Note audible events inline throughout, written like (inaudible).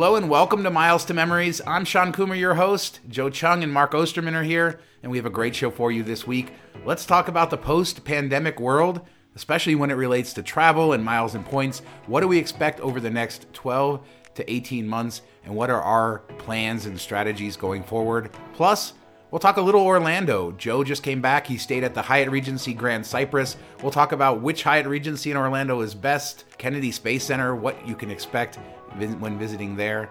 Hello and welcome to Miles to Memories. I'm Shawn Coomer, your host. Joe Cheung and Mark Osterman are here, and we have a great show for you this week. Let's talk about the post pandemic world, especially when it relates to travel and miles and points. What do we expect over the next 12 to 18 months, and what are our plans and strategies going forward? Plus, We'll talk a little Orlando. Joe just came back. He stayed at the Hyatt Regency Grand Cypress. We'll talk about which Hyatt Regency in Orlando is best, Kennedy Space Center, what you can expect when visiting there.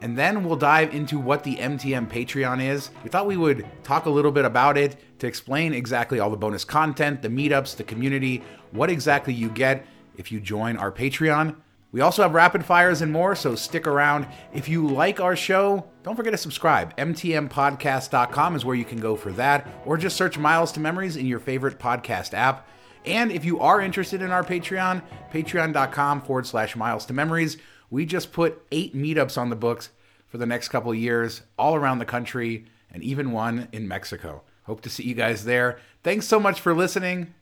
And then we'll dive into what the MTM Patreon is. We thought we would talk a little bit about it to explain exactly all the bonus content, the meetups, the community, what exactly you get if you join our Patreon. We also have rapid fires and more, so stick around. If you like our show, don't forget to subscribe. MTMpodcast.com is where you can go for that, or just search Miles to Memories in your favorite podcast app. And if you are interested in our Patreon, patreon.com forward slash miles to memories. We just put eight meetups on the books for the next couple years, all around the country, and even one in Mexico. Hope to see you guys there. Thanks so much for listening.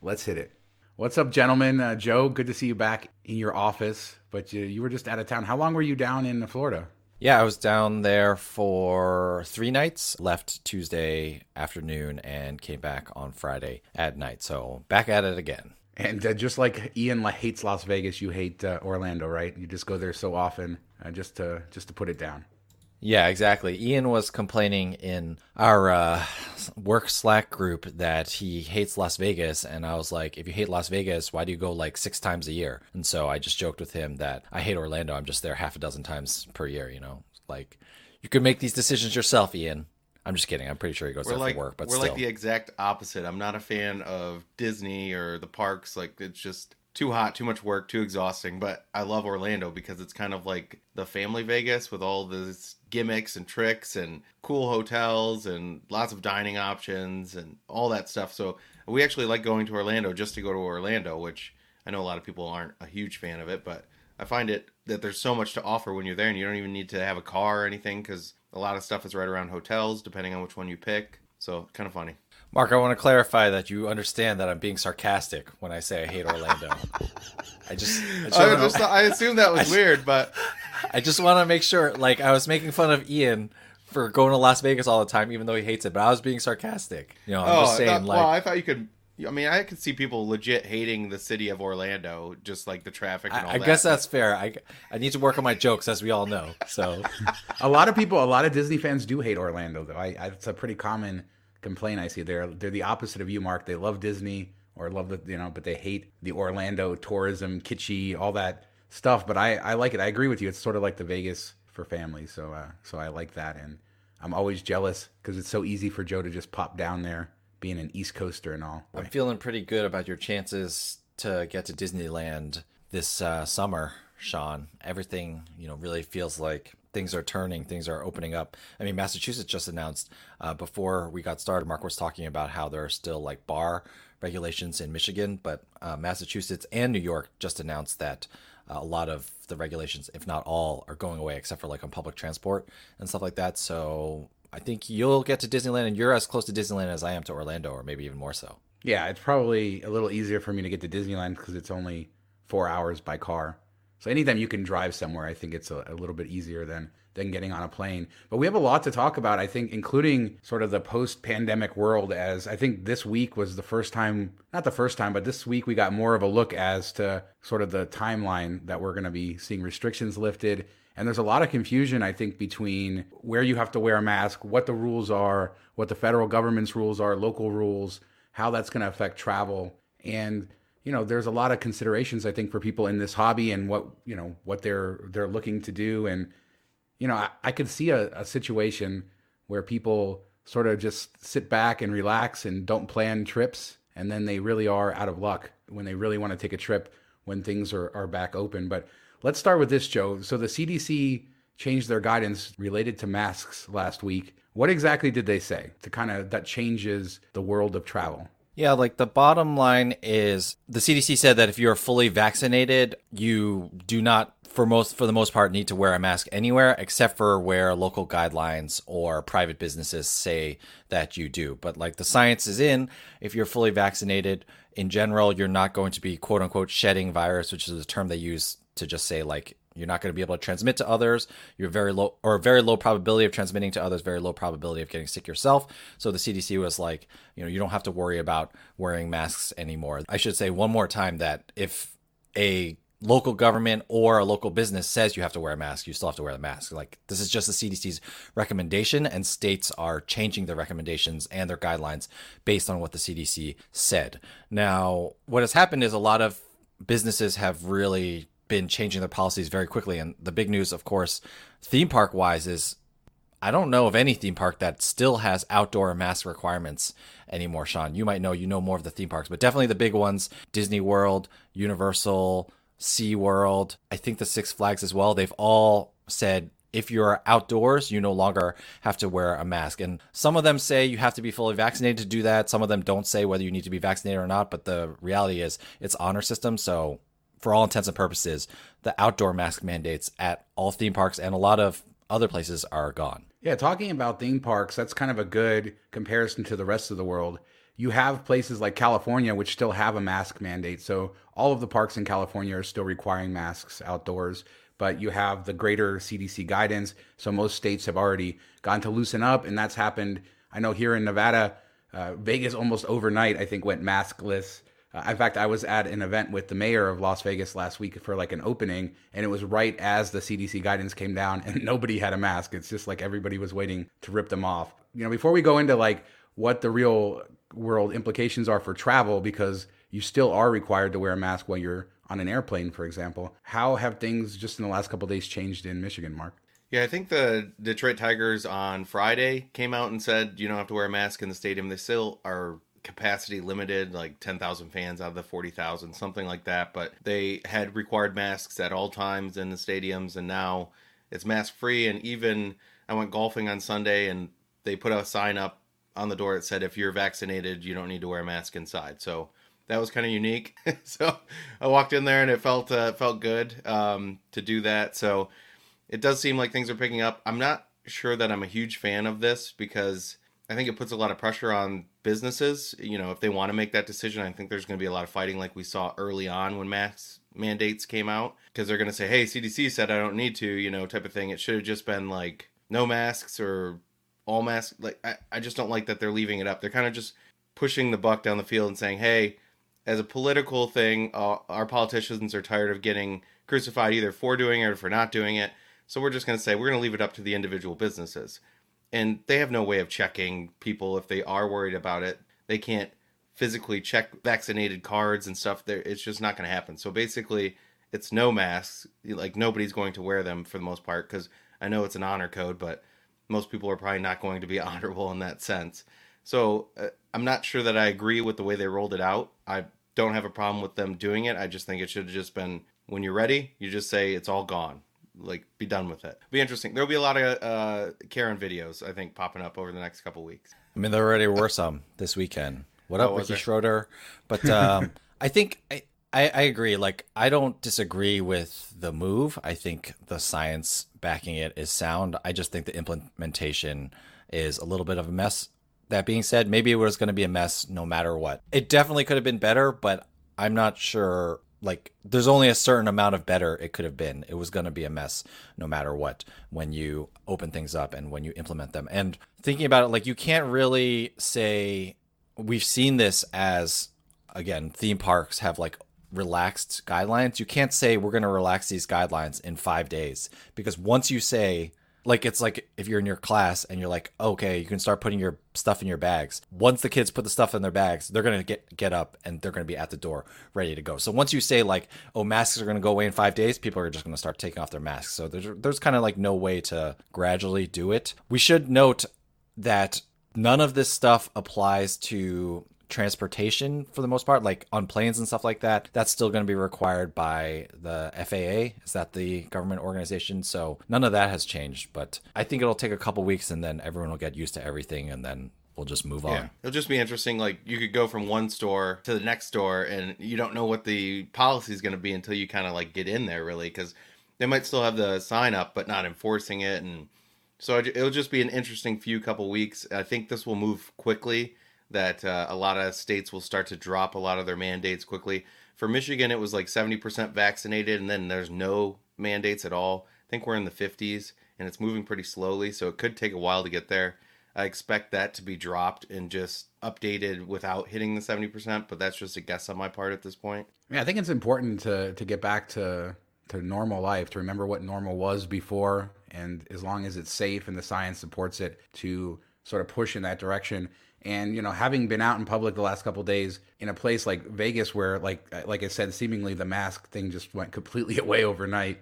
Let's hit it. What's up, gentlemen? Uh, Joe, good to see you back in your office, but you, you were just out of town. How long were you down in Florida? Yeah, I was down there for three nights, left Tuesday afternoon, and came back on Friday at night. So back at it again. And uh, just like Ian hates Las Vegas, you hate uh, Orlando, right? You just go there so often, uh, just to just to put it down. Yeah, exactly. Ian was complaining in our uh, work Slack group that he hates Las Vegas. And I was like, if you hate Las Vegas, why do you go like six times a year? And so I just joked with him that I hate Orlando. I'm just there half a dozen times per year, you know? Like, you can make these decisions yourself, Ian. I'm just kidding. I'm pretty sure he goes we're there like, for work, but we're still. like the exact opposite. I'm not a fan of Disney or the parks. Like, it's just too hot, too much work, too exhausting. But I love Orlando because it's kind of like the family Vegas with all these gimmicks and tricks and cool hotels and lots of dining options and all that stuff. So we actually like going to Orlando just to go to Orlando, which I know a lot of people aren't a huge fan of it, but I find it that there's so much to offer when you're there and you don't even need to have a car or anything because a lot of stuff is right around hotels depending on which one you pick. So kind of funny. Mark, I want to clarify that you understand that I'm being sarcastic when I say I hate Orlando. I just, I, just, I, just I assume that was (laughs) weird, but I just want to make sure. Like, I was making fun of Ian for going to Las Vegas all the time, even though he hates it, but I was being sarcastic. You know, I'm oh, just saying, that, like, well, I thought you could. I mean, I could see people legit hating the city of Orlando, just like the traffic and all I, I that. guess that's fair. I, I need to work on my jokes, as we all know. So, (laughs) a lot of people, a lot of Disney fans do hate Orlando, though. I, I it's a pretty common complaint I see. They're they're the opposite of you, Mark. They love Disney or love the you know, but they hate the Orlando tourism, kitschy, all that stuff. But I I like it. I agree with you. It's sort of like the Vegas for families. So uh, so I like that, and I'm always jealous because it's so easy for Joe to just pop down there, being an East Coaster and all. I'm feeling pretty good about your chances to get to Disneyland this uh, summer, Shawn. Everything you know really feels like things are turning, things are opening up. I mean, Massachusetts just announced uh, before we got started. Mark was talking about how there are still like bar regulations in Michigan, but uh, Massachusetts and New York just announced that uh, a lot of the regulations, if not all, are going away, except for like on public transport and stuff like that. So I think you'll get to Disneyland, and you're as close to Disneyland as I am to Orlando, or maybe even more so. Yeah, it's probably a little easier for me to get to Disneyland because it's only four hours by car. So anytime you can drive somewhere, I think it's a, a, little bit easier than than getting on a plane. But we have a lot to talk about, I think, including sort of the post-pandemic world. As I think this week was the first time, not the first time, but this week we got more of a look as to sort of the timeline that we're going to be seeing restrictions lifted. And there's a lot of confusion, I think, between where you have to wear a mask, what the rules are, what the federal government's rules are, local rules, how that's going to affect travel, and you know there's a lot of considerations i think for people in this hobby and what you know what they're they're looking to do. And you know i, I could see a, a situation where people sort of just sit back and relax and don't plan trips. And then they really are out of luck when they really want to take a trip when things are, are back open. But let's start with this joe. So the cdc changed their guidance related to masks last week. What exactly did they say to kind of that changes the world of travel yeah, like the bottom line is the CDC said that if you're fully vaccinated, you do not for most for the most part need to wear a mask anywhere except for where local guidelines or private businesses say that you do. But like the science is in, if you're fully vaccinated, in general, you're not going to be quote unquote shedding virus, which is a term they use to just say like you're not going to be able to transmit to others. You're very low or very low probability of transmitting to others, very low probability of getting sick yourself. So the CDC was like, you know, you don't have to worry about wearing masks anymore. I should say one more time that if a local government or a local business says you have to wear a mask, you still have to wear the mask. Like this is just the CDC's recommendation, and states are changing their recommendations and their guidelines based on what the CDC said. Now, what has happened is a lot of businesses have really been changing their policies very quickly. And the big news, of course, theme park wise, is I don't know of any theme park that still has outdoor mask requirements anymore, Shawn. You might know, you know more of the theme parks, but definitely the big ones Disney World, Universal, SeaWorld, I think the Six Flags as well. They've all said if you're outdoors, you no longer have to wear a mask. And some of them say you have to be fully vaccinated to do that. Some of them don't say whether you need to be vaccinated or not. But the reality is, it's honor system. So, for all intents and purposes, the outdoor mask mandates at all theme parks and a lot of other places are gone. Yeah, talking about theme parks, that's kind of a good comparison to the rest of the world. You have places like California, which still have a mask mandate. So, all of the parks in California are still requiring masks outdoors but you have the greater CDC guidance. So most states have already gone to loosen up, and that's happened. I know here in Nevada, uh, Vegas almost overnight, I think, went maskless. Uh, in fact, I was at an event with the mayor of Las Vegas last week for like an opening, and it was right as the CDC guidance came down, and (laughs) nobody had a mask. It's just like everybody was waiting to rip them off. You know, before we go into like what the real world implications are for travel, because you still are required to wear a mask while you're on an airplane, for example. How have things just in the last couple days changed in Michigan, Mark? Yeah, I think the Detroit Tigers on Friday came out and said you don't have to wear a mask in the stadium. They still are capacity limited, like 10,000 fans out of the 40,000, something like that. But they had required masks at all times in the stadiums, and now it's mask free. And even I went golfing on Sunday, and they put a sign up on the door that said, if you're vaccinated, you don't need to wear a mask inside. So that was kind of unique. (laughs) so I walked in there and it felt uh, felt good um, to do that. So it does seem like things are picking up. I'm not sure that I'm a huge fan of this because I think it puts a lot of pressure on businesses. You know, if they want to make that decision, I think there's going to be a lot of fighting, like we saw early on when mask mandates came out, because they're going to say, "Hey, CDC said I don't need to," you know, type of thing. It should have just been like no masks or all masks. Like I, I just don't like that they're leaving it up. They're kind of just pushing the buck down the field and saying, "Hey." as a political thing, uh, our politicians are tired of getting crucified either for doing it or for not doing it. So we're just going to say we're going to leave it up to the individual businesses. And they have no way of checking people if they are worried about it. They can't physically check vaccinated cards and stuff. There, it's just not going to happen. So basically, it's no masks. Like nobody's going to wear them for the most part because I know it's an honor code, but most people are probably not going to be (laughs) honorable in that sense. So uh, I'm not sure that I agree with the way they rolled it out. I don't have a problem with them doing it. I just think it should have just been when you're ready, you just say it's all gone. Like be done with it. Be interesting. There'll be a lot of uh, Karen videos I think popping up over the next couple weeks. I mean, there already were some this weekend. What up, oh, Ricky Schroder? But (laughs) um, I think I, I, I agree. Like I don't disagree with the move. I think the science backing it is sound. I just think the implementation is a little bit of a mess that being said, maybe it was going to be a mess no matter what. It definitely could have been better, but I'm not sure. Like, there's only a certain amount of better it could have been. It was going to be a mess no matter what when you open things up and when you implement them. And thinking about it, like, you can't really say we've seen this as, again, theme parks have like relaxed guidelines. You can't say we're going to relax these guidelines in five days because once you say, like it's like if you're in your class and you're like okay you can start putting your stuff in your bags. Once the kids put the stuff in their bags they're to get get up and they're to be at the door ready to go. So once you say like oh masks are to go away in 5 days people are just to start taking off their masks. So there's there's kind of like no way to gradually do it. We should note that none of this stuff applies to transportation for the most part, like on planes and stuff like that, that's still going to be required by the FAA. Is that the government organization? So none of that has changed, but I think it'll take a couple weeks and then everyone will get used to everything and then we'll just move on. It'll just be interesting. Like you could go from one store to the next store and you don't know what the policy is going to be until you kind of like get in there really because they might still have the sign up but not enforcing it and so it'll just be an interesting few couple weeks. I think this will move quickly that uh, a lot of states will start to drop a lot of their mandates quickly. For Michigan, it was like 70% vaccinated, and then there's no mandates at all. I think we're in the 50s and it's moving pretty slowly, so it could take a while to get there. I expect that to be dropped and just updated without hitting the 70%, but that's just a guess on my part at this point. Yeah, I think it's important to to get back to to normal life, to remember what normal was before and as long as it's safe and the science supports it to sort of push in that direction. And you know, having been out in public the last couple days in a place like Vegas where like like I said seemingly the mask thing just went completely (laughs) away overnight.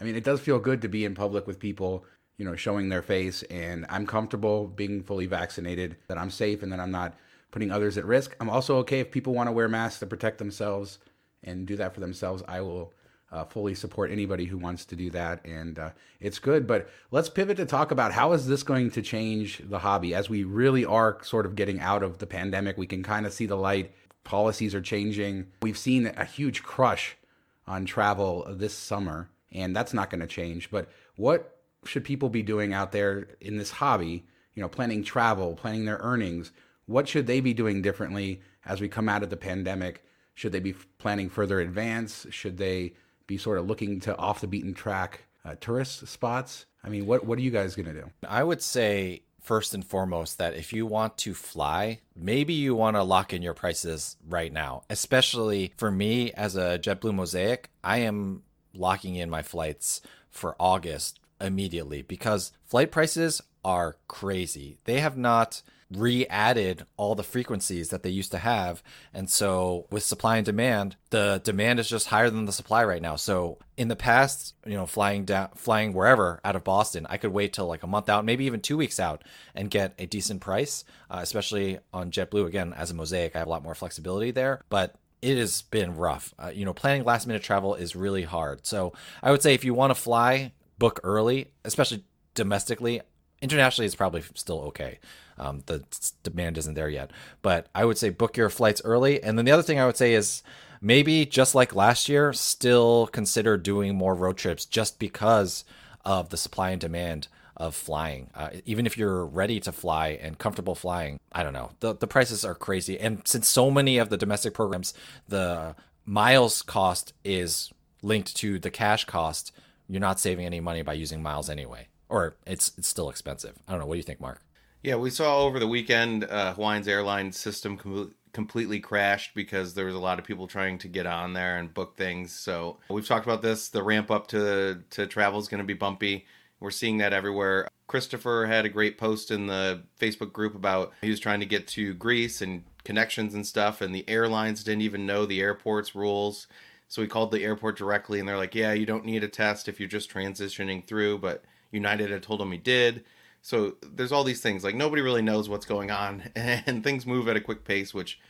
I mean, it does feel good to be in public with people you know, showing their face and I'm comfortable being fully vaccinated, that I'm safe and that I'm not putting others at risk. I'm also okay if people want to wear masks to protect themselves and do that for themselves. I will uh, fully support anybody who wants to do that, and uh, it's good. But let's pivot to talk about how is this going to change the hobby as we really are sort of getting out of the pandemic. We can kind of see the light. Policies are changing. We've seen a huge crush on travel this summer, and that's not going to change. But what should people be doing out there in this hobby? You know, planning travel, planning their earnings. What should they be doing differently as we come out of the pandemic? Should they be planning further advance? Should they be sort of looking to off the beaten track uh, tourist spots? I mean, what what are you guys going to do? I would say first and foremost that if you want to fly, maybe you want to lock in your prices right now. Especially for me as a JetBlue Mosaic, I am locking in my flights for August immediately because flight prices are crazy. They have not re-added all the frequencies that they used to have and so with supply and demand the demand is just higher than the supply right now so in the past you know flying down flying wherever out of boston i could wait till like a month out maybe even two weeks out and get a decent price uh, especially on jetblue again as a mosaic i have a lot more flexibility there but it has been rough. Uh, you know, planning last minute travel is really hard. So I would say if you want to fly, book early, especially domestically. Internationally, it's probably still okay. Um, the demand isn't there yet, but I would say book your flights early. And then the other thing I would say is maybe just like last year, still consider doing more road trips just because of the supply and demand of flying. Uh, even if you're ready to fly and comfortable flying, I don't know. The the prices are crazy, and since so many of the domestic programs, the miles cost is linked to the cash cost you're not saving any money by using miles anyway, or it's it's still expensive. I don't know. What do you think, Mark? Yeah, we saw over the weekend uh, Hawaiian's airline system com- completely crashed because there was a lot of people trying to get on there and book things. So we've talked about this. The ramp up to to travel is going to be bumpy. We're seeing that everywhere. Christopher had a great post in the Facebook group about he was trying to get to Greece and connections and stuff, and the airlines didn't even know the airport's rules. So we called the airport directly, and they're like, "Yeah, you don't need a test if you're just transitioning through." But United had told him he did. So there's all these things like nobody really knows what's going on, (laughs) and things move at a quick pace, which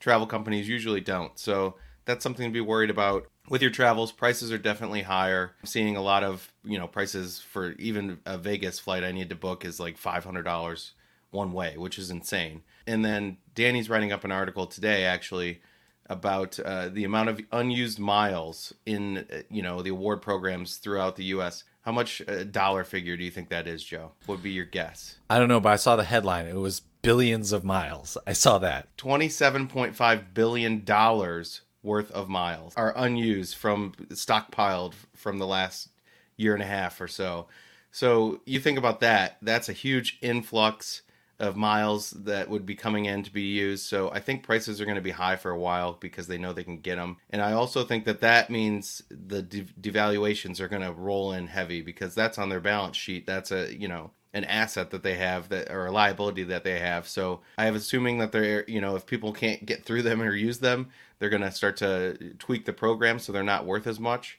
travel companies usually don't. So that's something to be worried about with your travels. Prices are definitely higher. I'm seeing a lot of you know prices for even a Vegas flight I need to book is like five hundred dollars one way, which is insane. And then Danny's writing up an article today actually about uh, the amount of unused miles in uh, you know the award programs throughout the U.S. How much uh, dollar figure do you think that is, Joe? What would be your guess? I don't know, but I saw the headline. It was billions of miles. I saw that. Twenty-seven point five billion dollars worth of miles are unused from stockpiled from the last year and a half or so. So you think about that. That's a huge influx of miles that would be coming in to be used. So I think prices are going to be high for a while because they know they can get them. And I also think that that means the de- devaluations are going to roll in heavy because that's on their balance sheet. That's a, you know, an asset that they have that or a liability that they have. So I am assuming that they're, you know, if people can't get through them or use them, they're going to start to tweak the program so they're not worth as much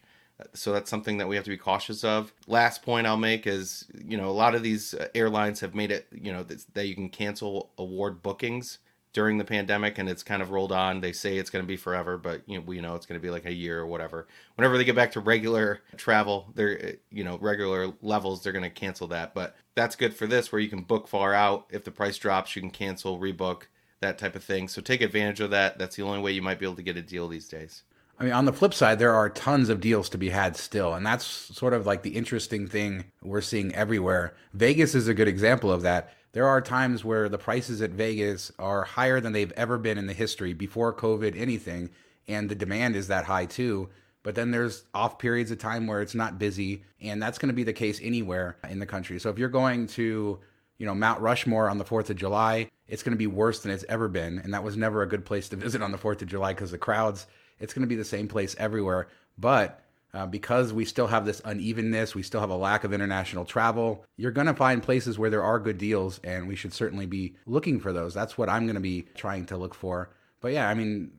so that's something that we have to be cautious of. Last point I'll make is, you know, a lot of these uh, airlines have made it, you know, that you can cancel award bookings during the pandemic and it's kind of rolled on. They say it's going to be forever, but you know, we know it's going to be like a year or whatever. Whenever they get back to regular travel, they're, uh, you know, regular levels, they're going to cancel that. But that's good for this where you can book far out. If the price drops, you can cancel, rebook, that type of thing. So take advantage of that. That's the only way you might be able to get a deal these days. I mean, on the flip side, there are tons of deals to be had still. And that's sort of like the interesting thing we're seeing everywhere. Vegas is a good example of that. There are times where the prices at Vegas are higher than they've ever been in the history before COVID, anything. And the demand is that high too. but then there's off periods of time where it's not busy, and that's going to be the case anywhere in the country. So if you're going to, you know, Mount Rushmore on the 4th of July, it's going to be worse than it's ever been, and that was never a good place to (laughs) visit on the 4th of July because the crowds, it's going to be the same place everywhere. But uh, because we still have this unevenness, we still have a lack of international travel. You're going to find places where there are good deals, and we should certainly be looking for those. That's what I'm going to be trying to look for. But yeah, I mean,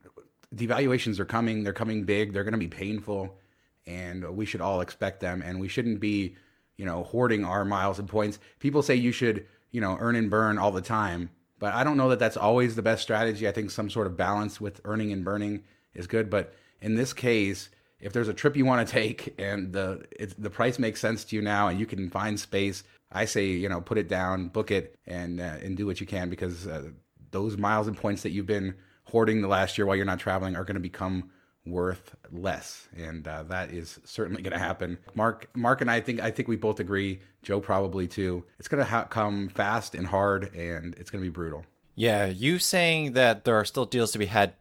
devaluations are coming. They're coming big. They're going to be painful, and we should all expect them. And we shouldn't be, you know, hoarding our miles and points. People say you should, you know, earn and burn all the time, but I don't know that that's always the best strategy. I think some sort of balance with earning and burning is good, but in this case if there's a trip you want to take and the the price makes sense to you now and you can find space, I say you know put it down, book it, and uh, and do what you can because uh, those miles and points that you've been hoarding the last year while you're not traveling are going to become worth less, and uh, that is certainly going to happen. Mark, Mark, and I think I think we both agree. Joe probably too. It's going to ha- come fast and hard, and it's going to be brutal. Yeah, you saying that there are still deals to be had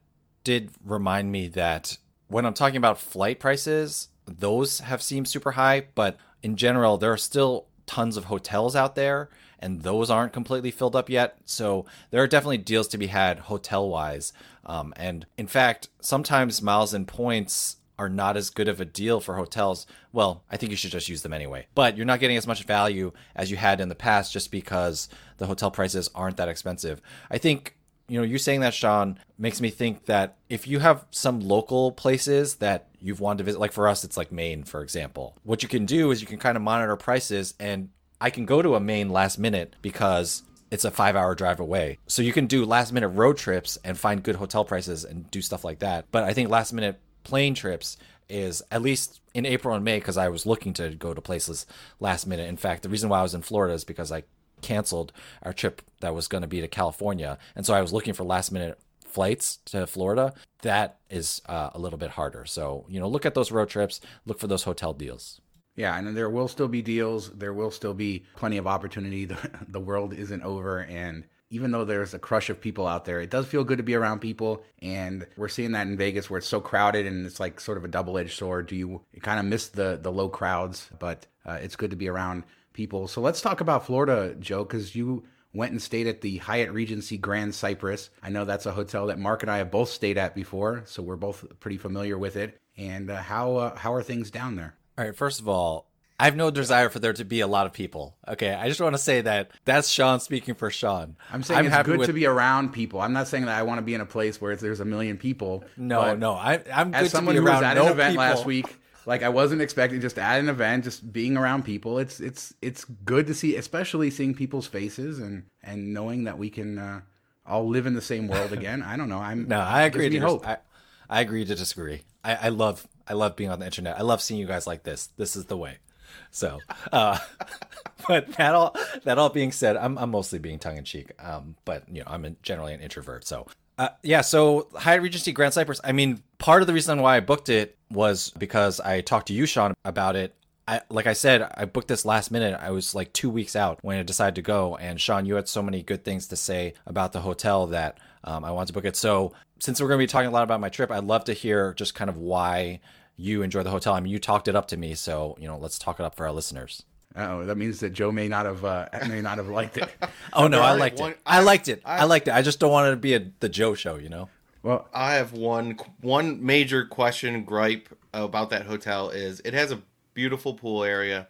did remind me that when I'm talking about flight prices, those have seemed super high, but in general, there are still tons of hotels out there and those aren't completely filled up yet. So there are definitely deals to be had hotel wise. Um, and in fact, sometimes miles and points are not as good of a deal for hotels. Well, I think you should just use them anyway. But you're not getting as much value as you had in the past just because the hotel prices aren't that expensive. I think you know, you saying that, Shawn, makes me think that if you have some local places that you've wanted to visit, like for us, it's like Maine, for example, what you can do is you can kind of monitor prices. And I can go to a Maine last minute because it's a five hour drive away. So you can do last minute road trips and find good hotel prices and do stuff like that. But I think last minute plane trips is at least in April and May because I was looking to go to places last minute. In fact, the reason why I was in Florida is because I canceled our trip that was going to be to California. And so I was looking for last minute flights to Florida. That is uh, a little bit harder. So, you know, look at those road trips, look for those hotel deals. Yeah, and there will still be deals. There will still be plenty of opportunity. (laughs) The, the world isn't over. And even though there's a crush of people out there, it does feel good to be around people. And we're seeing that in Vegas where it's so crowded and it's like sort of a double edged sword. Do you, kind of miss the, the low crowds, but uh, it's good to be around people. So let's talk about Florida, Joe, because you went and stayed at the Hyatt Regency Grand Cypress. I know that's a hotel that Mark and I have both stayed at before, so we're both pretty familiar with it. And uh, how uh, how are things down there? All right, first of all, I have no desire for there to be a lot of people. Okay, I just want to say that that's Shawn speaking for Shawn. I'm saying I'm it's good with... to be around people. I'm not saying that I want to be in a place where there's a million people. No, no, I, am as someone who was at no an event people. last week like I wasn't expecting just at an event, just being around people. It's it's it's good to see, especially seeing people's faces and and knowing that we can uh, all live in the same world (laughs) again. I don't know. I'm no, I agree. To hope. I, I agree to disagree. I, I love I love being on the internet. I love seeing you guys like this. This is the way. So, uh, (laughs) but that all that all being said, I'm I'm mostly being tongue in cheek. Um, but you know, I'm generally an introvert, so uh, yeah, so Hyatt Regency Grand Cypress. I mean, part of the reason why I booked it was because I talked to you, Shawn, about it. I, like I said, I booked this last minute. I was like two weeks out when I decided to go. And Shawn, you had so many good things to say about the hotel that um, I wanted to book it. So, since we're going to be talking a lot about my trip, I'd love to hear just kind of why you enjoy the hotel. I mean, you talked it up to me, so you know, let's talk it up for our listeners. Oh, that means that Joe may not have uh, may not have liked it. (laughs) oh no, I liked one, it. I, I liked it. I, I, liked it. I just don't want it to be a, the Joe show, you know. Well, I have one one major question gripe about that hotel is it has a beautiful pool area,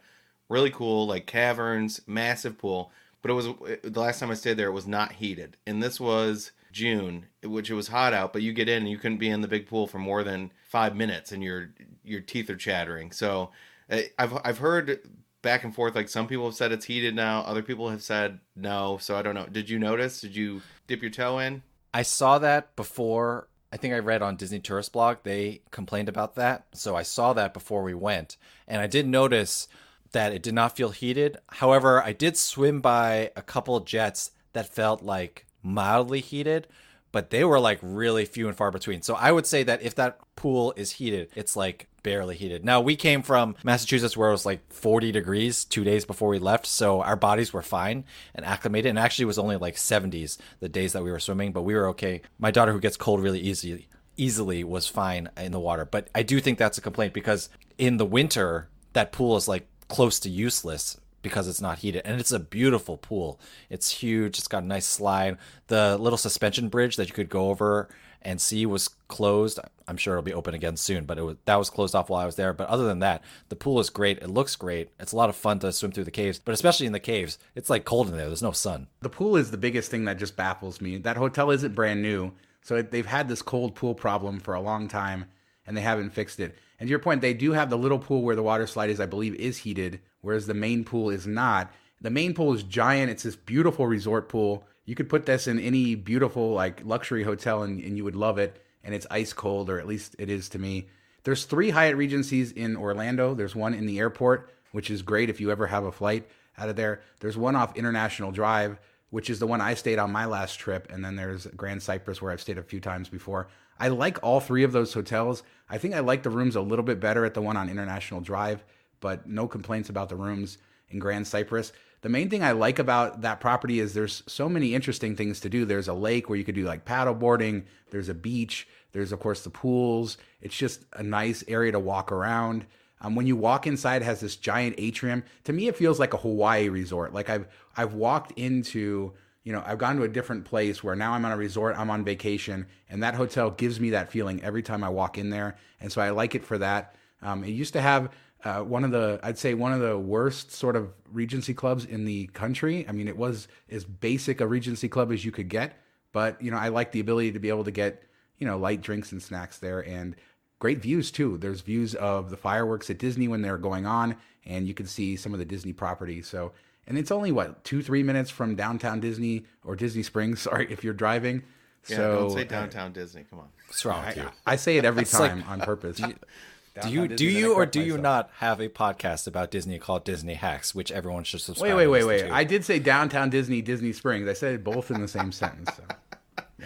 really cool, like caverns, massive pool. But it was the last time I stayed there, it was not heated, and this was June, which it was hot out. But you get in, and you couldn't be in the big pool for more than five minutes, and your your teeth are chattering. So I've I've heard back and forth. Like some people have said it's heated now, other people have said no. So I don't know. Did you notice? Did you dip your toe in? I saw that before. I think I read on Disney Tourist Blog they complained about that. So I saw that before we went, and I did notice that it did not feel heated. However, I did swim by a couple jets that felt like mildly heated, but they were like really few and far between. So I would say that if that pool is heated, it's like barely heated. Now we came from Massachusetts where it was like 40 degrees two days before we left, so our bodies were fine and acclimated. And actually, it was only like 70s the days that we were swimming, but we were okay. My daughter, who gets cold really easily, easily was fine in the water. But I do think that's a complaint because in the winter, that pool is like close to useless because it's not heated and it's a beautiful pool it's huge it's got a nice slide the little suspension bridge that you could go over and C was closed i'm sure it'll be open again soon but it was that was closed off while i was there but other than that the pool is great it looks great it's a lot of fun to swim through the caves but especially in the caves it's like cold in there there's no sun The pool is the biggest thing that just baffles me. That hotel isn't brand new, so it, they've had this cold pool problem for a long time, and they haven't fixed it. And to your point, they do have the little pool where the water slide is, I believe, is heated, whereas the main pool is not. The main pool is giant. It's this beautiful resort pool. You could put this in any beautiful like luxury hotel, and, and you would love it. And it's ice cold, or at least it is to me. There's three Hyatt Regencies in Orlando. There's one in the airport, which is great if you ever have a flight out of there. There's one off International Drive, which is the one I stayed on my last trip. And then there's Grand Cypress, where I've stayed a few times before. I like all three of those hotels. I think I like the rooms a little bit better at the one on International Drive, but no complaints about the rooms in Grand Cypress. The main thing I like about that property is there's so many interesting things to do. There's a lake where you could do like paddle boarding, there's a beach, there's of course the pools. It's just a nice area to walk around. Um, when you walk inside, it has this giant atrium. To me, it feels like a Hawaii resort. Like I've I've walked into you know I've gone to a different place where now I'm on a resort, I'm on vacation, and that hotel gives me that feeling every time I walk in there, and so I like it for that. Um, it used to have uh, one of the I'd say one of the worst sort of Regency clubs in the country. I mean, it was as basic a Regency club as you could get, but you know I like the ability to be able to get you know light drinks and snacks there and great views too. There's views of the fireworks at Disney when they're going on, and you can see some of the Disney properties. So, and it's only what two, three minutes from downtown Disney or Disney Springs. (laughs) Sorry if you're driving. Yeah, so don't say downtown Disney. Come on. what's wrong with I, you I say it every (laughs) It's like- time on purpose. (laughs) do you do you or do you not have a podcast about Disney called Disney Hacks, which everyone should subscribe? To? Wait, wait, wait, wait. to? I did say downtown Disney, Disney Springs. I said it both in the same sentence. So. (laughs)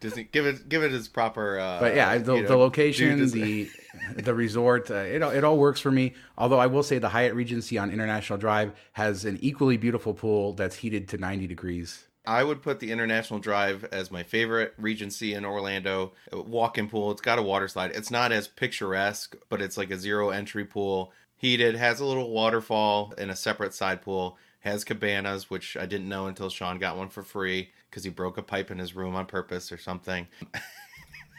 Disney, give it give it its proper. Uh, But yeah, the, you know, the location, (laughs) the the resort, uh, it all- it all works for me. Although I will say the Hyatt Regency on International Drive has an equally beautiful pool that's heated to 90 degrees. I would put the International Drive as my favorite Regency in Orlando. Walk-in pool. It's got a water slide. It's not as picturesque, but it's like a zero entry pool. Heated, has a little waterfall and a separate side pool. Has cabanas, which I didn't know until Shawn got one for free because he broke a pipe in his room on purpose or something.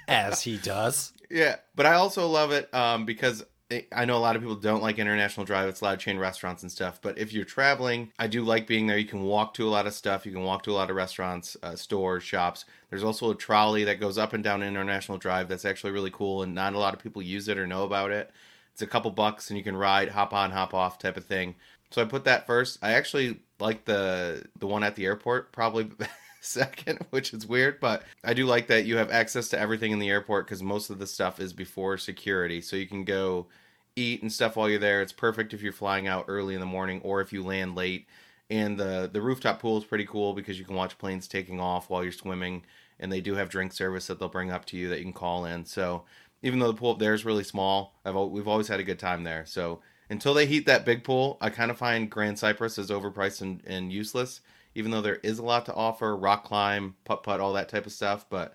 as he does. (laughs) Yeah, but I also love it um, because I know a lot of people don't like International Drive. It's a lot of chain restaurants and stuff. But if you're traveling, I do like being there. You can walk to a lot of stuff. You can walk to a lot of restaurants, uh, stores, shops. There's also a trolley that goes up and down International Drive that's actually really cool, and not a lot of people use it or know about it. It's a couple bucks, and you can ride, hop on, hop off type of thing. So I put that first. I actually like the the one at the airport probably (laughs) (laughs) second, which is weird, but I do like that you have access to everything in the airport because most of the stuff is before security. So you can go eat and stuff while you're there. It's perfect if you're flying out early in the morning or if you land late. And the the rooftop pool is pretty cool because you can watch planes taking off while you're swimming, and they do have drink service that they'll bring up to you that you can call in. So even though the pool up there is really small, I've we've always had a good time there. So until they heat that big pool, I kind of find Grand Cypress is overpriced and, and useless. Even though there is a lot to offer, rock climb, putt putt, all that type of stuff. But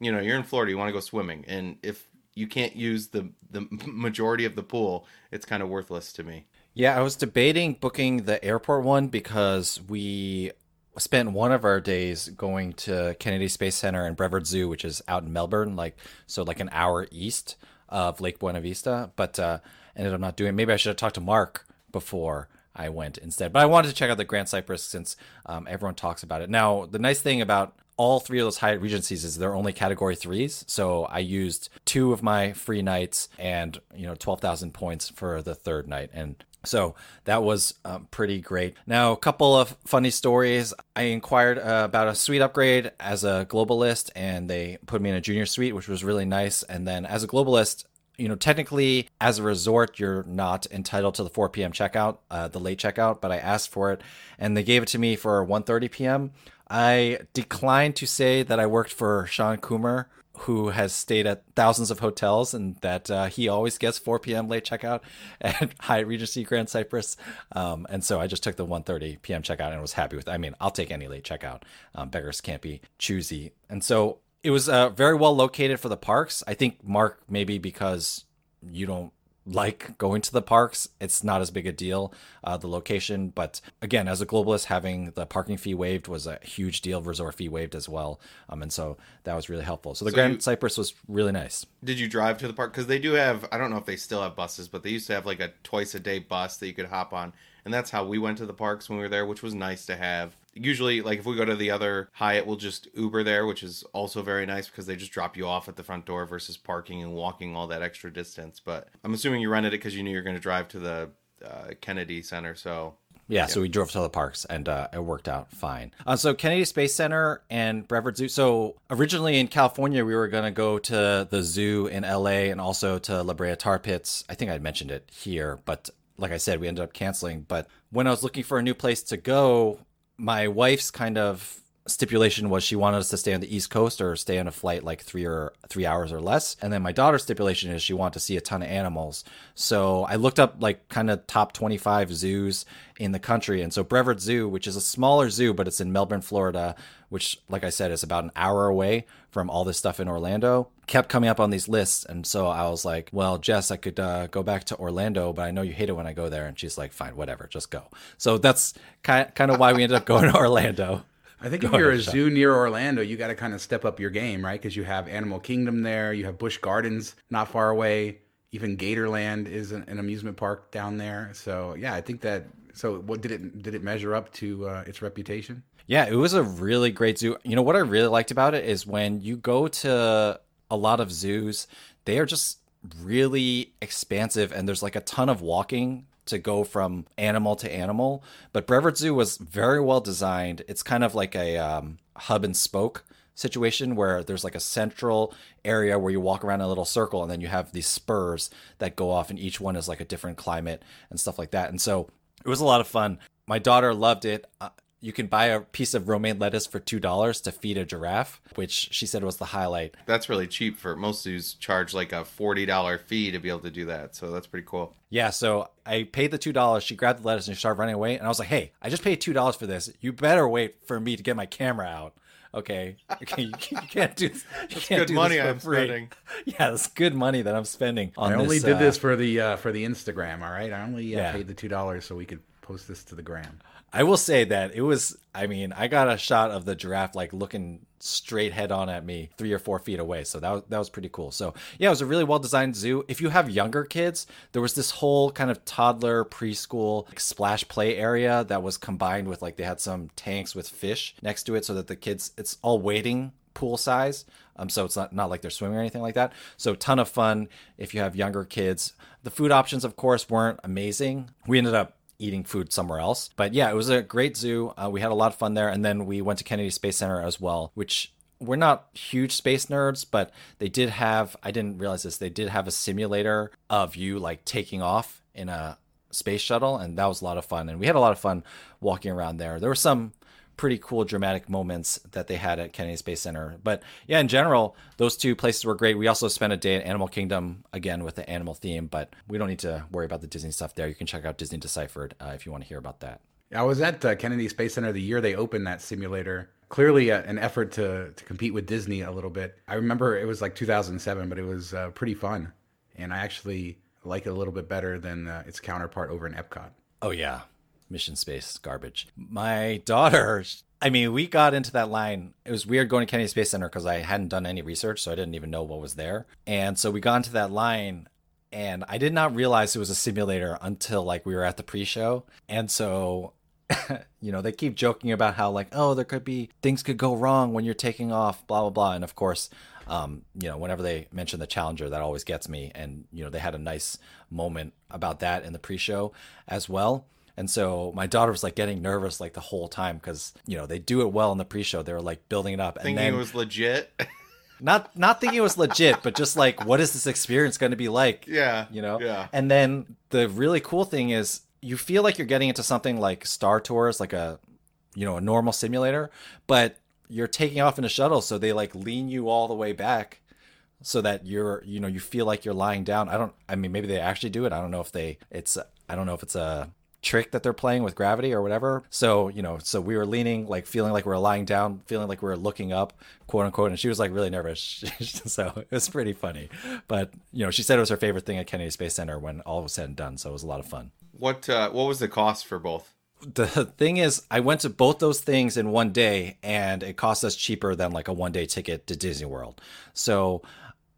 you know, you're in Florida, you want to go swimming, and if you can't use the the (laughs) majority of the pool, it's kind of worthless to me. Yeah, I was debating booking the airport one because we spent one of our days going to Kennedy Space Center and Brevard Zoo, which is out in Melbourne, like so like an hour east of Lake Buena Vista, but uh ended up not doing. Maybe I should have talked to Mark before I went instead. But I wanted to check out the Grand Cypress since um, everyone talks about it. Now, the nice thing about all three of those Hyatt Regencies is they're only category threes. So I used two of my free nights and, you know, 12,000 points for the third night. And so that was um, pretty great. Now, a couple of funny stories. I inquired uh, about a suite upgrade as a globalist, and they put me in a junior suite, which was really nice. And then as a globalist, you know, technically as a resort, you're not entitled to the 4 p.m. checkout, uh, the late checkout, but I asked for it, and they gave it to me for 1:30 p.m. I declined to say that I worked for Shawn Coomer, who has stayed at thousands of hotels, and that uh, he always gets 4 p.m. late checkout (laughs) at Hyatt Regency Grand Cypress. Um, and so I just took the 1:30 p.m. checkout and was happy with. it. I mean, I'll take any late checkout. Um, beggars can't be choosy, and so It was uh, very well located for the parks. I think Mark maybe because you don't like going to the parks. It's not as big a deal, uh, the location. But again, as a globalist, having the parking fee waived was a huge deal. Resort fee waived as well, um, and so that was really helpful. So the So Grand you- Cypress was really nice. Did you drive to the park? Because they do have, I don't know if they still have buses, but they used to have like a twice a day bus that you could hop on. And that's how we went to the parks when we were there, which was nice to have. Usually, like if we go to the other Hyatt, we'll just Uber there, which is also very nice because they just drop you off at the front door versus parking and walking all that extra distance. But I'm assuming you rented it because you knew you were going to drive to the uh, Kennedy Center. So Yeah, so we drove to the parks and uh, it worked out fine. Uh, so Kennedy Space Center and Brevard Zoo. So originally in California, we were going to go to the zoo in LA and also to La Brea Tar Pits. I think I mentioned it here, but like I said, we ended up canceling. But when I was looking for a new place to go, my wife's kind of stipulation was she wanted us to stay on the east coast or stay on a flight like three or three hours or less. And then my daughter's stipulation is she wanted to see a ton of animals. So i looked up like kind of top 25 zoos in the country. And so brevard zoo which is a smaller zoo but it's in melbourne florida which like i said is about an hour away from all this stuff in orlando kept coming up on these lists. And so i was like well jess i could uh, go back to orlando but i know you hate it when i go there. And she's like fine whatever just go. So that's kind kind of why we ended up going to orlando I think if Go you're a Shawn. zoo near Orlando, you got to kind of step up your game, right? Because you have Animal Kingdom there, you have Busch Gardens not far away, even Gatorland is an, an amusement park down there. So yeah, I think that. So what did it did it measure up to uh, its reputation? Yeah, it was a really great zoo. You know what I really liked about it is when you go to a lot of zoos, they are just really expansive and there's like a ton of walking to go from animal to animal. But Brevard Zoo was very well designed. It's kind of like a um, hub and spoke situation where there's like a central area where you walk around in a little circle and then you have these spurs that go off and each one is like a different climate and stuff like that. And so it was a lot of fun. My daughter loved it. You can buy a piece of romaine lettuce for two dollars to feed a giraffe, which she said was the highlight. that's really cheap for most zoos charge like a $40 fee to be able to do that. So that's pretty cool. Yeah, so I paid the two dollars. She grabbed the lettuce and she started running away. And I was like, "Hey, I just paid two dollars for this. You better wait for me to get my camera out." Okay, okay, (laughs) you, you can't do. You can't good do money this for I'm free. spending. (laughs) Yeah, it's good money that I'm spending on I only this, did uh, this for the uh, for the Instagram. All right, I only uh, Yeah. paid the two dollars so we could post this to the gram. I will say that it was. I mean, I got a shot of the giraffe like looking straight head on at me, three or four feet away. So that was that was pretty cool. So yeah, it was a really well designed zoo. If you have younger kids, there was this whole kind of toddler preschool like, splash play area that was combined with like they had some tanks with fish next to it, so that the kids it's all waiting pool size. Um, so it's not, not like they're swimming or anything like that. So ton of fun if you have younger kids. The food options, of course, weren't amazing. We ended up eating food somewhere else. But yeah, it was a great zoo. Uh, we had a lot of fun there. And then we went to Kennedy Space Center as well, which we're not huge space nerds, but they did have, I didn't realize this, they did have a simulator of you like taking off in a space shuttle. And that was a lot of fun. And we had a lot of fun walking around there. There were some pretty cool dramatic moments that they had at Kennedy Space Center. But yeah, in general, those two places were great. We also spent a day at Animal Kingdom again with the animal theme, but we don't need to worry about the Disney stuff there. You can check out Disney Deciphered uh, if you want to hear about that. I was at uh, Kennedy Space Center the year they opened that simulator. Clearly, uh, an effort to to compete with Disney a little bit. I remember it was like 2007, but it was uh, pretty fun, and I actually like it a little bit better than uh, its counterpart over in Epcot. Oh yeah, Mission Space garbage. My daughter, I mean, we got into that line. It was weird going to Kennedy Space Center because I hadn't done any research, so I didn't even know what was there. And so we got into that line, and I did not realize it was a simulator until like we were at the pre-show. And so, (laughs) you know, they keep joking about how like, oh, there could be things could go wrong when you're taking off, blah blah blah. And of course, um, you know, whenever they mention the Challenger, that always gets me. And you know, they had a nice moment about that in the pre-show as well. And so my daughter was like getting nervous like the whole time because you know they do it well in the pre-show. They were like building it up, and Thinking then it was legit. (laughs) not not thinking it was legit, but just like what is this experience going to be like? yeah. you know. Yeah. And then the really cool thing is you feel like you're getting into something like Star Tours, like a you know a normal simulator, but you're taking off in a shuttle, so they like lean you all the way back so that you're you know you feel like you're lying down i don't i mean maybe they actually do it i don't know if they it's i don't know if it's a trick that they're playing with gravity or whatever. So, you know, so we were leaning, like feeling like we were lying down, feeling like we were looking up, quote unquote. And she was like really nervous. (laughs) so it was pretty funny. But, you know, she said it was her favorite thing at Kennedy Space Center when all was said and done. So it was a lot of fun. What uh, what was the cost for both? The thing is, I went to both those things in one day, and it cost us cheaper than like a one day ticket to Disney World. So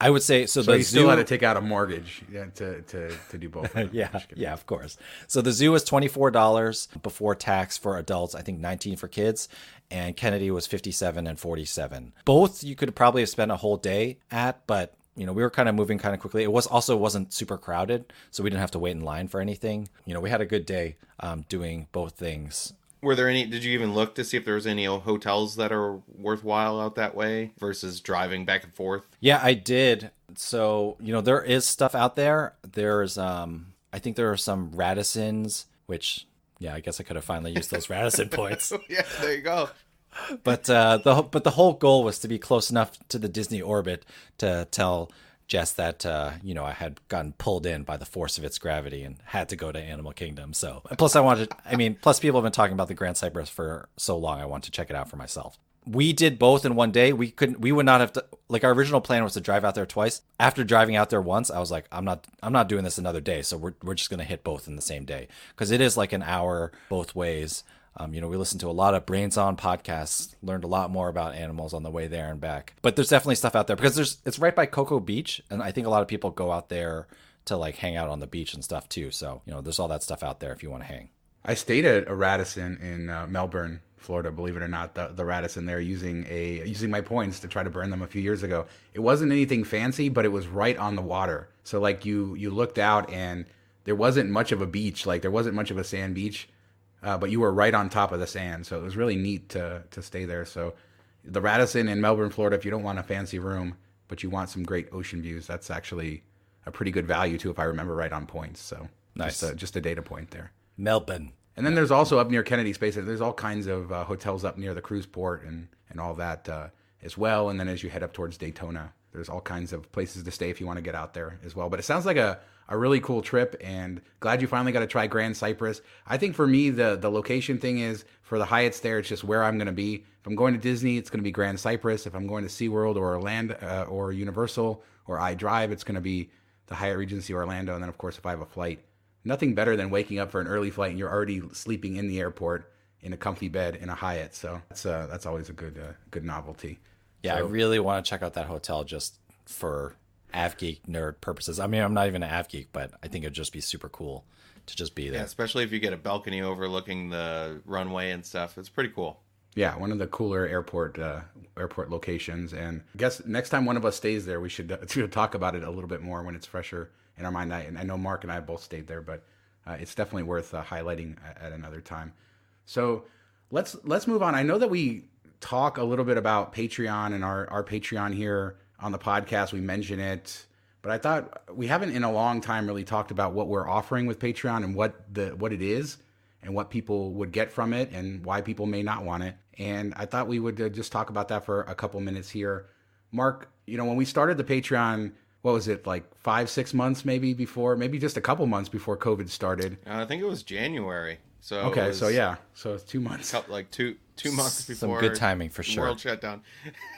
I would say so. So the you still zoo, had to take out a mortgage yeah, to, to, to do both. (laughs) yeah, yeah, of course. So the zoo was twenty four dollars before tax for adults. I think nineteen for kids, and Kennedy was fifty seven and forty seven. Both you could probably have spent a whole day at, but you know we were kind of moving kind of quickly. It was also wasn't super crowded, so we didn't have to wait in line for anything. You know, we had a good day um, doing both things. Were there any? Did you even look to see if there was any hotels that are worthwhile out that way versus driving back and forth? Yeah, I did. So, you know, there is stuff out there. There's um I think there are some Radissons, which yeah, I guess I could have finally used those Radisson (laughs) points. (laughs) yeah, there you go. But uh the but the whole goal was to be close enough to the Disney orbit to tell Jess that uh, you know, I had gotten pulled in by the force of its gravity and had to go to Animal Kingdom. So plus I wanted I mean, plus people have been talking about the Grand Cypress for so long I want to check it out for myself we did both in one day. We couldn't. We would not have to. Like our original plan was to drive out there twice. After driving out there once, I was like, I'm not. I'm not doing this another day. So we're we're just gonna hit both in the same day because it is like an hour both ways. Um, you know, we listened to a lot of Brains On podcasts, learned a lot more about animals on the way there and back. But there's definitely stuff out there because there's it's right by Cocoa Beach, and I think a lot of people go out there to like hang out on the beach and stuff too. So you know, there's all that stuff out there if you want to hang. I stayed at a Radisson in uh, Melbourne, Florida. Believe it or not, the, the Radisson there using a using my points to try to burn them a few years ago. It wasn't anything fancy, but it was right on the water. So like you you looked out and there wasn't much of a beach. Like there wasn't much of a sand beach, uh, but you were right on top of the sand. So it was really neat to to stay there. So the Radisson in Melbourne, Florida. If you don't want a fancy room, but you want some great ocean views, that's actually a pretty good value too, if I remember right on points. So Nice. just a, just a data point there. Melbourne. And then there's also up near Kennedy Space There's all kinds of uh, hotels up near the cruise port and and all that uh, as well. And then as you head up towards Daytona, there's all kinds of places to stay if you want to get out there as well. But it sounds like a a really cool trip, and glad you finally got to try Grand Cypress. I think for me, the the location thing is for the Hyatt's there. It's just where I'm going to be. If I'm going to Disney, it's going to be Grand Cypress. If I'm going to SeaWorld or Orlando uh, or Universal or iDrive, it's going to be the Hyatt Regency Orlando. And then of course, if I have a flight, nothing better than waking up for an early flight and you're already sleeping in the airport in a comfy bed in a Hyatt. So that's uh, that's always a good uh, good novelty. Yeah, I really want to check out that hotel just for AvGeek nerd purposes. I mean, I'm not even an AvGeek, but I think it'd just be super cool to just be Yeah, there. especially if you get a balcony overlooking the runway and stuff. It's pretty cool. Yeah, one of the cooler airport uh, airport locations. And I guess next time one of us stays there, we should, (laughs) uh, should talk about it a little bit more when it's fresher in our mind. I, and I know Mark and I both stayed there, but uh, it's definitely worth uh, highlighting at, at another time. So let's let's move on. I know that we talk a little bit about Patreon and our our Patreon here on the podcast. We mention it, but I thought we haven't in a long time really talked about what we're offering with Patreon and what the what it is and what people would get from it and why people may not want it. And I thought we would uh, just talk about that for a couple minutes here. Mark, you know, when we started the Patreon, what was it like five, six months maybe before, maybe just a couple months before COVID started? Uh, I think it was January. So Okay, so yeah, so it's two months. cou- like two two months Some before good timing for sure. World shutdown. (laughs)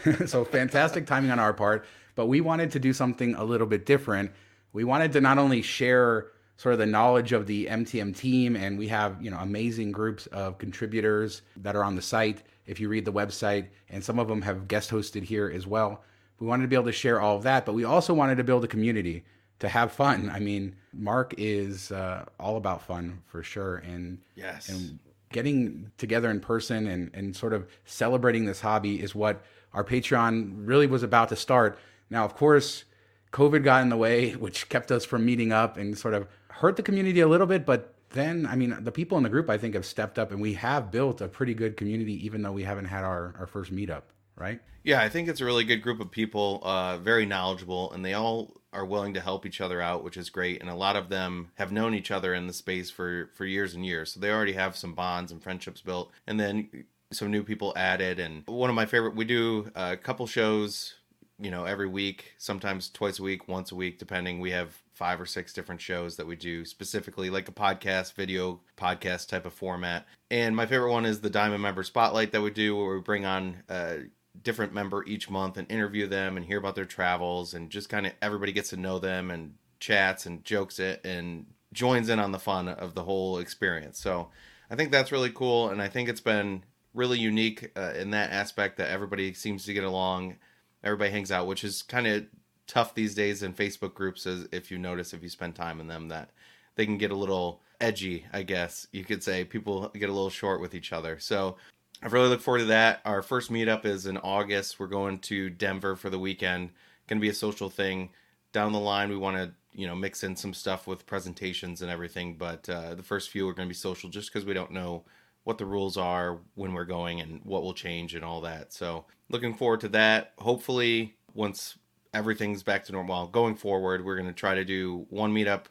(laughs) so fantastic timing on our part, but we wanted to do something a little bit different. We wanted to not only share sort of the knowledge of the MTM team, and we have you know amazing groups of contributors that are on the site. If you read the website, and some of them have guest hosted here as well. We wanted to be able to share all of that, but we also wanted to build a community to have fun. I mean, Mark is uh, all about fun for sure, and Yes. and getting together in person and, and sort of celebrating this hobby is what our Patreon really was about to start. Now, of course, COVID got in the way, (laughs) which kept us from meeting up and sort of hurt the community a little bit. But then, I mean, the people in the group, I think, have stepped up and we have built a pretty good community, even though we haven't had our, our first meetup, right? Yeah, I think it's a really good group of people, uh, very knowledgeable, and they all are willing to help each other out, which is great. And a lot of them have known each other in the space for for years and years, so they already have some bonds and friendships built. And then some new people added. And one of my favorite, we do uh, a couple shows you know, every week, sometimes twice a week, once a week, depending. We have five or six different shows that we do specifically like a podcast, video podcast type of format. And my favorite one is the Diamond Member Spotlight that we do, where we bring on a different member each month and interview them and hear about their travels and just kind of everybody gets to know them and chats and jokes it and joins in on the fun of the whole experience. So I think that's really cool. And I think it's been really unique uh, in that aspect that everybody seems to get along. Everybody hangs out, which is kind of tough these days in Facebook groups, as if you notice if you spend time in them, that they can get a little edgy, I guess you could say. People get a little short with each other. So I really look forward to that. Our first meetup is in August. We're going to Denver for the weekend. Going to be a social thing. Down the line, we want to you know mix in some stuff with presentations and everything. But uh, the first few are going to be social, just because we don't know what the rules are when we're going and what will change and all that. So looking forward to that. Hopefully, once everything's back to normal, going forward, we're going to try to do one meetup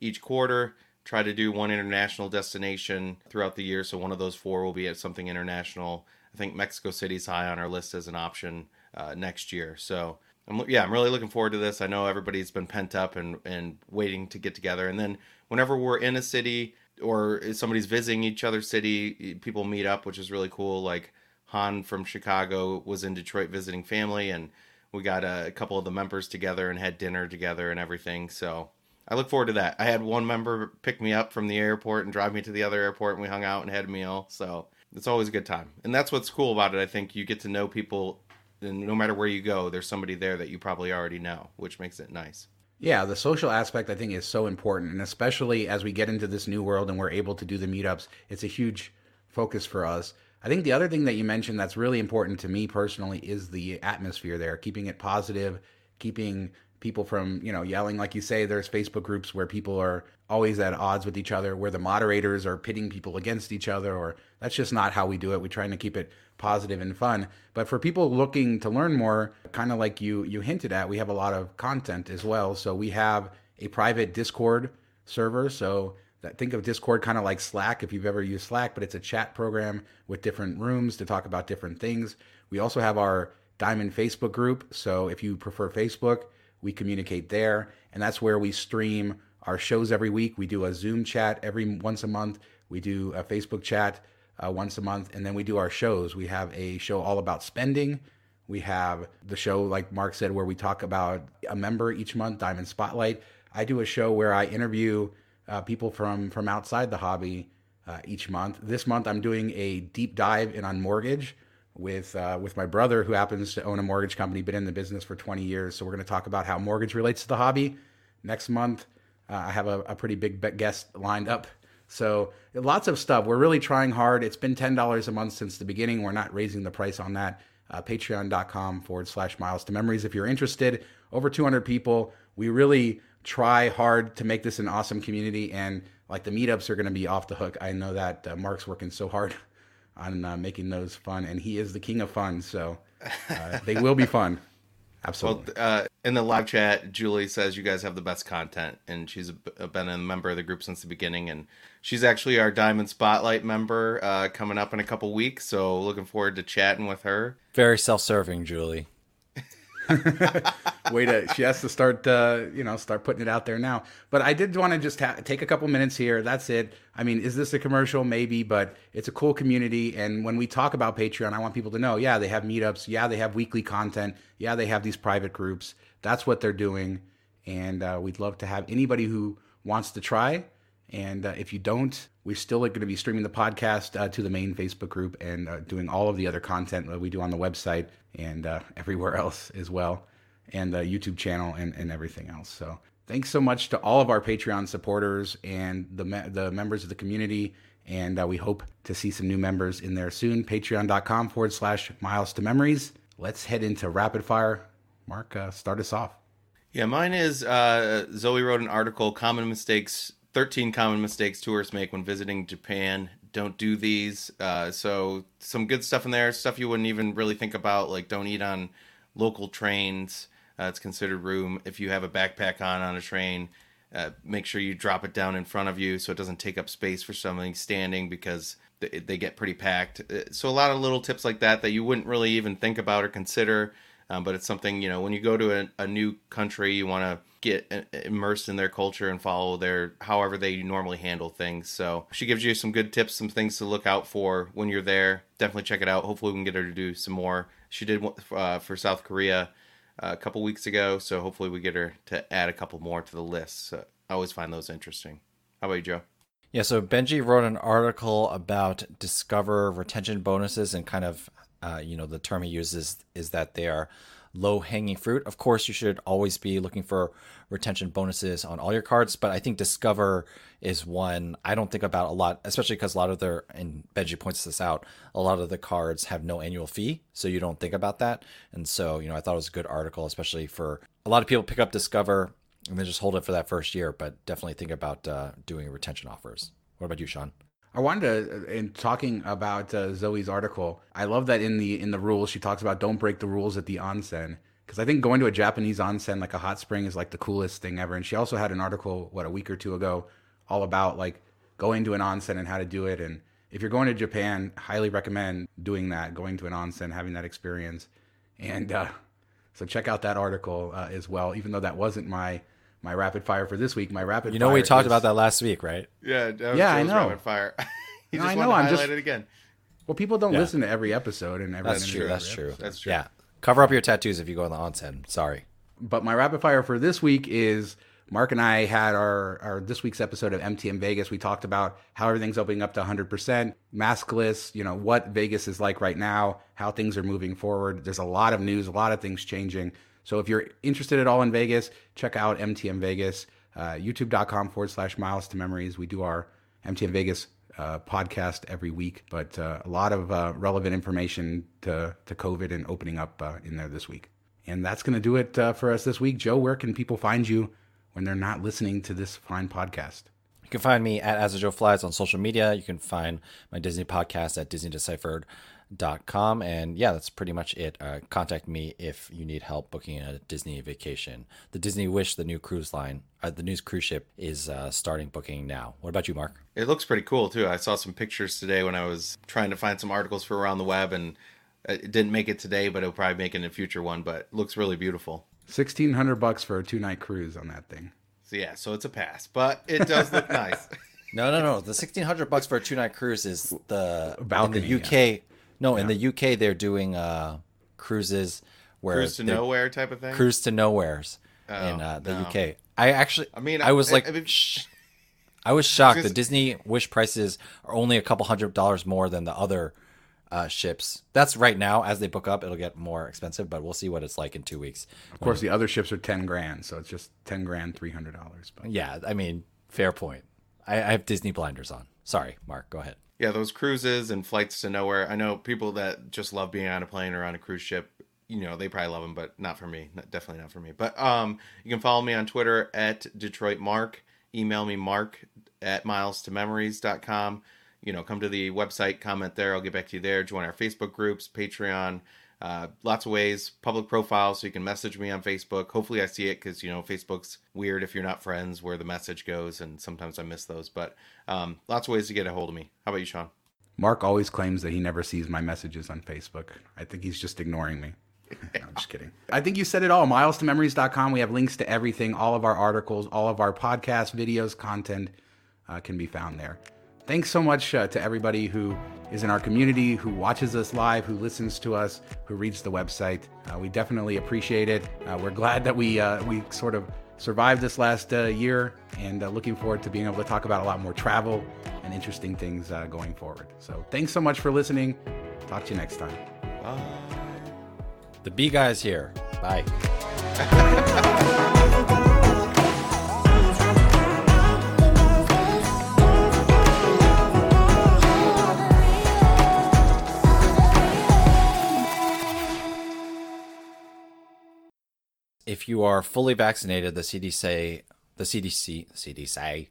each quarter. Try to do one international destination throughout the year. So one of those four will be at something international. I think Mexico City's high on our list as an option uh, next year. So I'm, yeah, I'm really looking forward to this. I know everybody's been pent up and, and waiting to get together. And then whenever we're in a city or somebody's visiting each other's city, people meet up, which is really cool. Like Han from Chicago was in Detroit visiting family, and we got a, a couple of the members together and had dinner together and everything. So I look forward to that. I had one member pick me up from the airport and drive me to the other airport, and we hung out and had a meal. So it's always a good time, and that's what's cool about it. I think you get to know people, and no matter where you go, there's somebody there that you probably already know, which makes it nice. Yeah, the social aspect I think is so important, and especially as we get into this new world and we're able to do the meetups, it's a huge focus for us. I think the other thing that you mentioned that's really important to me personally is the atmosphere there, keeping it positive, keeping people from you know yelling like you say there's facebook groups where people are always at odds with each other where the moderators are pitting people against each other or that's just not how we do it. We're trying to keep it positive and fun. But for people looking to learn more kind of like you you hinted at we have a lot of content as well. So we have a private discord server. So that, think of discord kind of like slack if you've ever used slack but it's a chat program with different rooms to talk about different things. We also have our diamond facebook group. So if you prefer facebook we communicate there, and that's where we stream our shows every week. We do a Zoom chat every once a month. We do a Facebook chat uh, once a month, and then we do our shows. We have a show all about spending. We have the show, like Mark said, where we talk about a member each month, Diamond Spotlight. I do a show where I interview uh, people from from outside the hobby uh, each month. This month, I'm doing a deep dive in on mortgage with uh, with my brother who happens to own a mortgage company, been in the business for 20 years. So we're going to talk about how mortgage relates to the hobby. Next month, uh, I have a, a pretty big guest lined up. So lots of stuff. We're really trying hard. It's been ten dollars a month since the beginning. We're not raising the price on that. Uh, Patreon.com forward slash Miles to Memories. If you're interested, over 200 people. We really try hard to make this an awesome community, and like the meetups are going to be off the hook. I know that uh, Mark's working so hard on uh, making those fun, and he is the king of fun. So uh, they will be fun. (laughs) Absolutely. Well, uh, in the live chat, Julie says you guys have the best content, and she's been a member of the group since the beginning, and she's actually our Diamond Spotlight member uh, coming up in a couple weeks. So looking forward to chatting with her. Very self-serving, Julie. (laughs) Way to she has to start uh, you know start putting it out there now. But I did want to just ha- take a couple minutes here. That's it. I mean, is this a commercial? Maybe, but it's a cool community. And when we talk about Patreon, I want people to know, yeah, they have meetups. Yeah, they have weekly content. Yeah, they have these private groups. That's what they're doing. And uh, we'd love to have anybody who wants to try. And uh, if you don't, we're still going to be streaming the podcast uh, to the main Facebook group and uh, doing all of the other content that we do on the website and uh, everywhere else as well, and the YouTube channel and, and everything else. So thanks so much to all of our Patreon supporters and the me- the members of the community. And uh, we hope to see some new members in there soon. Patreon.com forward slash miles to memories. Let's head into rapid fire. Mark, uh, start us off. Yeah, mine is Zoe wrote an article, Common Mistakes 13 common mistakes tourists make when visiting Japan. Don't do these. Uh, so some good stuff in there, stuff you wouldn't even really think about, like don't eat on local trains. Uh, it's considered room. If you have a backpack on on a train, uh, make sure you drop it down in front of you so it doesn't take up space for somebody standing because they, they get pretty packed. Uh, so a lot of little tips like that that you wouldn't really even think about or consider. Um, but it's something you know when you go to a, a new country, you want to get immersed in their culture and follow their however they normally handle things. So she gives you some good tips, some things to look out for when you're there. Definitely check it out. Hopefully, we can get her to do some more. She did uh, for South Korea uh, a couple weeks ago, so hopefully we get her to add a couple more to the list. So I always find those interesting. How about you, Joe? Yeah, so Benji wrote an article about Discover retention bonuses and kind of, uh, you know, the term he uses is that they are low hanging fruit. Of course, you should always be looking for retention bonuses on all your cards, but I think Discover is one I don't think about a lot, especially because a lot of their, and Benji points this out, a lot of the cards have no annual fee, so you don't think about that. And so, you know, I thought it was a good article, especially for a lot of people pick up Discover and then just hold it for that first year, but definitely think about uh, doing retention offers. What about you, Shawn? I wanted to, in talking about uh, Zoe's article, I love that in the in the rules she talks about don't break the rules at the onsen because I think going to a Japanese onsen like a hot spring is like the coolest thing ever. And she also had an article what a week or two ago all about like going to an onsen and how to do it. And if you're going to Japan, highly recommend doing that, going to an onsen, having that experience. And uh, so check out that article uh, as well. Even though that wasn't my my rapid fire for this week. My rapid fire. you know we talked is... about that last week, right? Yeah, yeah, I know. Rapid fire. (laughs) you no, just I know. I'm just it again. Well, people don't yeah. listen to every episode and every. That's true. That's true. That's true. Yeah, cover up your tattoos if you go on the onsen. Sorry. But my rapid fire for this week is Mark and I had our, our this week's episode of MTM Vegas. We talked about how everything's opening up to 100%, maskless, you know, what Vegas is like right now, how things are moving forward. There's a lot of news, a lot of things changing. So if you're interested at all in Vegas, check out MTM Vegas, uh, youtube.com forward slash miles to memories. We do our MTM Vegas uh, podcast every week, but uh, a lot of uh, relevant information to, to COVID and opening up uh, in there this week. And that's going to do it uh, for us this week. Joe, where can people find you when they're not listening to this fine podcast? You can find me at As a Joe Flies on social media. You can find my Disney podcast at Disney Deciphered com. And yeah that's pretty much it. Uh, contact me if you need help booking a disney vacation. The disney wish the new cruise line uh, the new cruise ship is uh, starting booking now. What about you mark? It looks pretty cool too. I saw some pictures today when i was trying to find some articles for around the web and it didn't make it today but it'll probably make it in a future one but it looks really beautiful. 1600 bucks for a two night cruise on that thing. So yeah so it's a pass but it does look (laughs) nice. No no no. The 1600 bucks for a two night cruise is the Balcony, in the uk yeah no, yeah. in the UK they're doing uh, cruises where cruise to nowhere type of thing. Cruise to nowheres oh, in uh, the no. UK. I actually, I mean, I was like, I, mean, I was shocked. The Disney Wish prices are only a couple hundred dollars more than the other uh, ships. That's right now. As they book up, it'll get more expensive, but we'll see what it's like in two weeks. Of course, the other ships are ten grand, so it's just ten grand, three hundred dollars. But Yeah, I mean, fair point. I, I have Disney blinders on. Sorry, Mark. Go ahead yeah, those cruises and flights to nowhere. I know people that just love being on a plane or on a cruise ship. You know, they probably love them, but not for me. Not, definitely not for me. But um, you can follow me on Twitter at Detroit Mark. Email me mark at miles2memories.com. You know, come to the website, comment there. I'll get back to you there. Join our Facebook groups, Patreon. Uh, lots of ways, public profile, so you can message me on Facebook. Hopefully, I see it because you know Facebook's weird if you're not friends where the message goes, and sometimes I miss those. But um, lots of ways to get a hold of me. How about you, Sean? Mark always claims that he never sees my messages on Facebook. I think he's just ignoring me. (laughs) no, I'm just kidding. I think you said it all. Miles to memories.com. We have links to everything. All of our articles, all of our podcasts, videos, content uh, can be found there. Thanks so much uh, to everybody who is in our community, who watches us live, who listens to us, who reads the website. Uh, we definitely appreciate it. Uh, we're glad that we uh, we sort of survived this last uh, year, and uh, looking forward to being able to talk about a lot more travel and interesting things uh, going forward. So thanks so much for listening. Talk to you next time. Bye. The B guys here. Bye. (laughs) if you are fully vaccinated, the CDC, the CDC, CDC,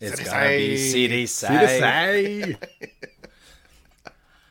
it's gonna be CDC. CDC. (laughs)